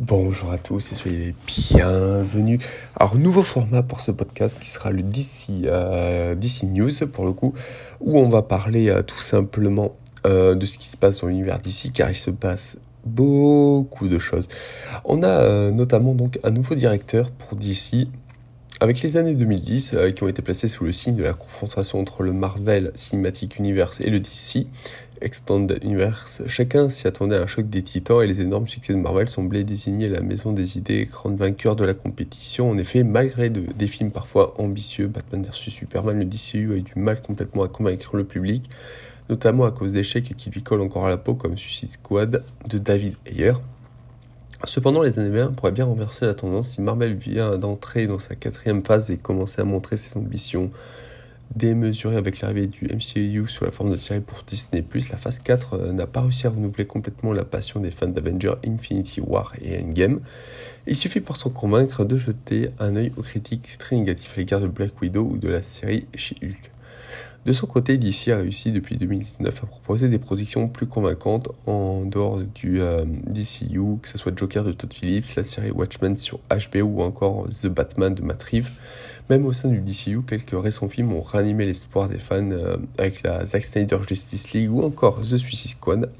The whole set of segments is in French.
Bonjour à tous et soyez bienvenus. Alors, nouveau format pour ce podcast qui sera le DC, euh, News pour le coup, où on va parler euh, tout simplement euh, de ce qui se passe dans l'univers DC car il se passe beaucoup de choses. On a notamment donc un nouveau directeur pour DC avec les années 2010 qui ont été placées sous le signe de la confrontation entre le Marvel Cinematic Universe et le DC, Extended Universe. Chacun s'y attendait à un choc des titans et les énormes succès de Marvel semblaient désigner la maison des idées, grande vainqueur de la compétition. En effet, malgré des films parfois ambitieux, Batman vs Superman, le DCU a eu du mal complètement à convaincre le public, notamment à cause d'échecs qui lui collent encore à la peau comme Suicide Squad de David Ayer. Cependant, les années 20 pourraient bien renverser la tendance si Marvel vient d'entrer dans sa quatrième phase et commencer à montrer ses ambitions démesuré avec l'arrivée du MCU sous la forme de série pour Disney+, la phase 4 euh, n'a pas réussi à renouveler complètement la passion des fans d'Avengers Infinity War et Endgame. Il suffit pour s'en convaincre de jeter un œil aux critiques très négatifs à l'égard de Black Widow ou de la série She-Hulk. De son côté, DC a réussi depuis 2019 à proposer des productions plus convaincantes en dehors du euh, DCU, que ce soit Joker de Todd Phillips, la série Watchmen sur HBO ou encore The Batman de Matt Reeves. Même au sein du DCU, quelques récents films ont ranimé l'espoir des fans euh, avec la Zack Snyder Justice League ou encore The Suicide Squad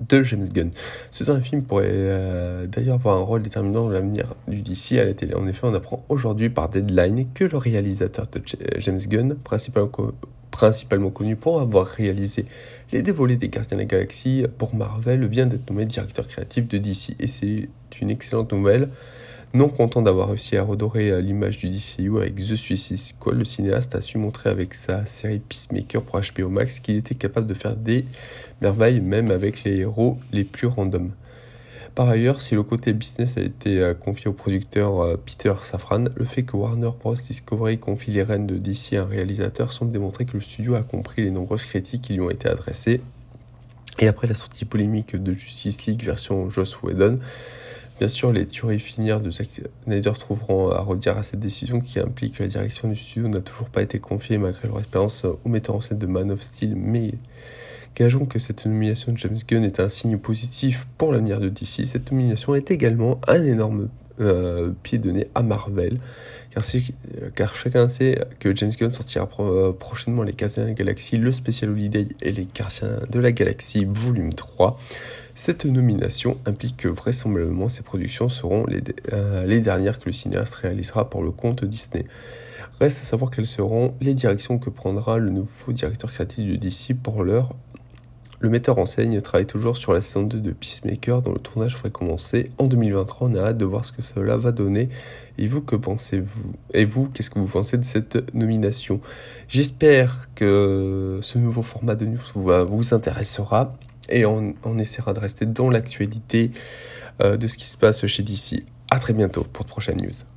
de James Gunn. Ce film pourrait euh, d'ailleurs avoir un rôle déterminant dans l'avenir du DC à la télé. En effet, on apprend aujourd'hui par Deadline que le réalisateur de James Gunn, principalement, connu pour avoir réalisé les dévolés des Gardiens de la Galaxie pour Marvel, vient d'être nommé directeur créatif de DC. Et c'est une excellente nouvelle non content d'avoir réussi à redorer euh, l'image du DCU avec The Suicide Squad, le cinéaste a su montrer avec sa série Peacemaker pour HBO Max qu'il était capable de faire des merveilles même avec les héros les plus randoms. Par ailleurs, si le côté business a été euh, confié au producteur euh, Peter Safran, le fait que Warner Bros. Discovery confie les rênes de DC à un réalisateur semble démontrer que le studio a compris les nombreuses critiques qui lui ont été adressées. Et après la sortie polémique de Justice League version Joss Whedon, Bien sûr, les tueries finir de Zack Snyder trouveront à redire à cette décision qui implique que la direction du studio n'a toujours pas été confiée malgré leur expérience au metteur en scène de Man of Steel, mais gageons que cette nomination de James Gunn est un signe positif pour l'avenir de DC. Cette nomination est également un énorme euh, pied de nez à Marvel, car, car, chacun sait que James Gunn sortira euh, prochainement les Gardiens de la Galaxie, le Special Holiday et les Gardiens de la Galaxie volume 3. Cette nomination implique que vraisemblablement ces productions seront euh, les, dernières que le cinéaste réalisera pour le compte Disney. Reste à savoir quelles seront les directions que prendra le nouveau directeur créatif de DC pour l'heure. Le metteur en scène travaille toujours sur la saison 2 de Peacemaker dont le tournage ferait commencer en 2023. On a hâte de voir ce que cela va donner. Et vous, que pensez-vous? Et vous, qu'est-ce que vous pensez de cette nomination? J'espère que ce nouveau format de news vous intéressera et on, essaiera de rester dans l'actualité euh, de ce qui se passe chez DC. A très bientôt pour de prochaines news.